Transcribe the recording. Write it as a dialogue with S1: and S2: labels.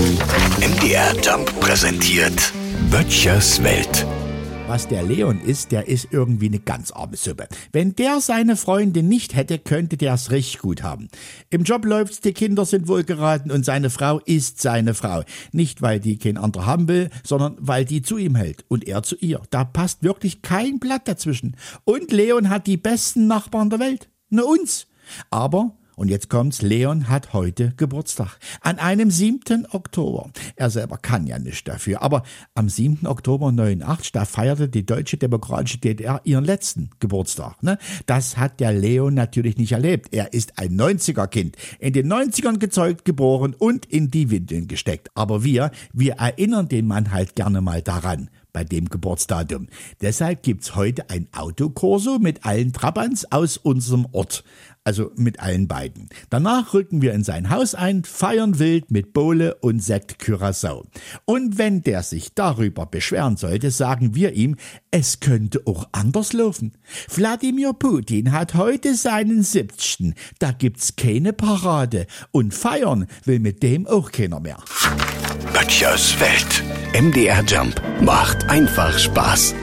S1: MDR Jump präsentiert Böttchers Welt.
S2: Was der Leon ist, der ist irgendwie eine ganz arme Suppe. Wenn der seine Freundin nicht hätte, könnte der es richtig gut haben. Im Job läuft's, die Kinder sind wohlgeraten und seine Frau ist seine Frau. Nicht, weil die kein anderer haben will, sondern weil die zu ihm hält und er zu ihr. Da passt wirklich kein Blatt dazwischen. Und Leon hat die besten Nachbarn der Welt. Nur uns. Aber und jetzt kommt's, Leon hat heute Geburtstag. An einem 7. Oktober. Er selber kann ja nicht dafür. Aber am 7. Oktober 89, da feierte die Deutsche Demokratische DDR ihren letzten Geburtstag. Ne? Das hat der Leon natürlich nicht erlebt. Er ist ein 90er-Kind. In den 90ern gezeugt, geboren und in die Windeln gesteckt. Aber wir, wir erinnern den Mann halt gerne mal daran bei dem Geburtsdatum. Deshalb gibt's heute ein Autokorso mit allen Trabants aus unserem Ort. Also mit allen beiden. Danach rücken wir in sein Haus ein, feiern wild mit Bowle und Sekt Curaçao. Und wenn der sich darüber beschweren sollte, sagen wir ihm, es könnte auch anders laufen. Wladimir Putin hat heute seinen 70. Da gibt's keine Parade. Und feiern will mit dem auch keiner mehr.
S1: Böttchers Welt. MDR Jump macht einfach Spaß.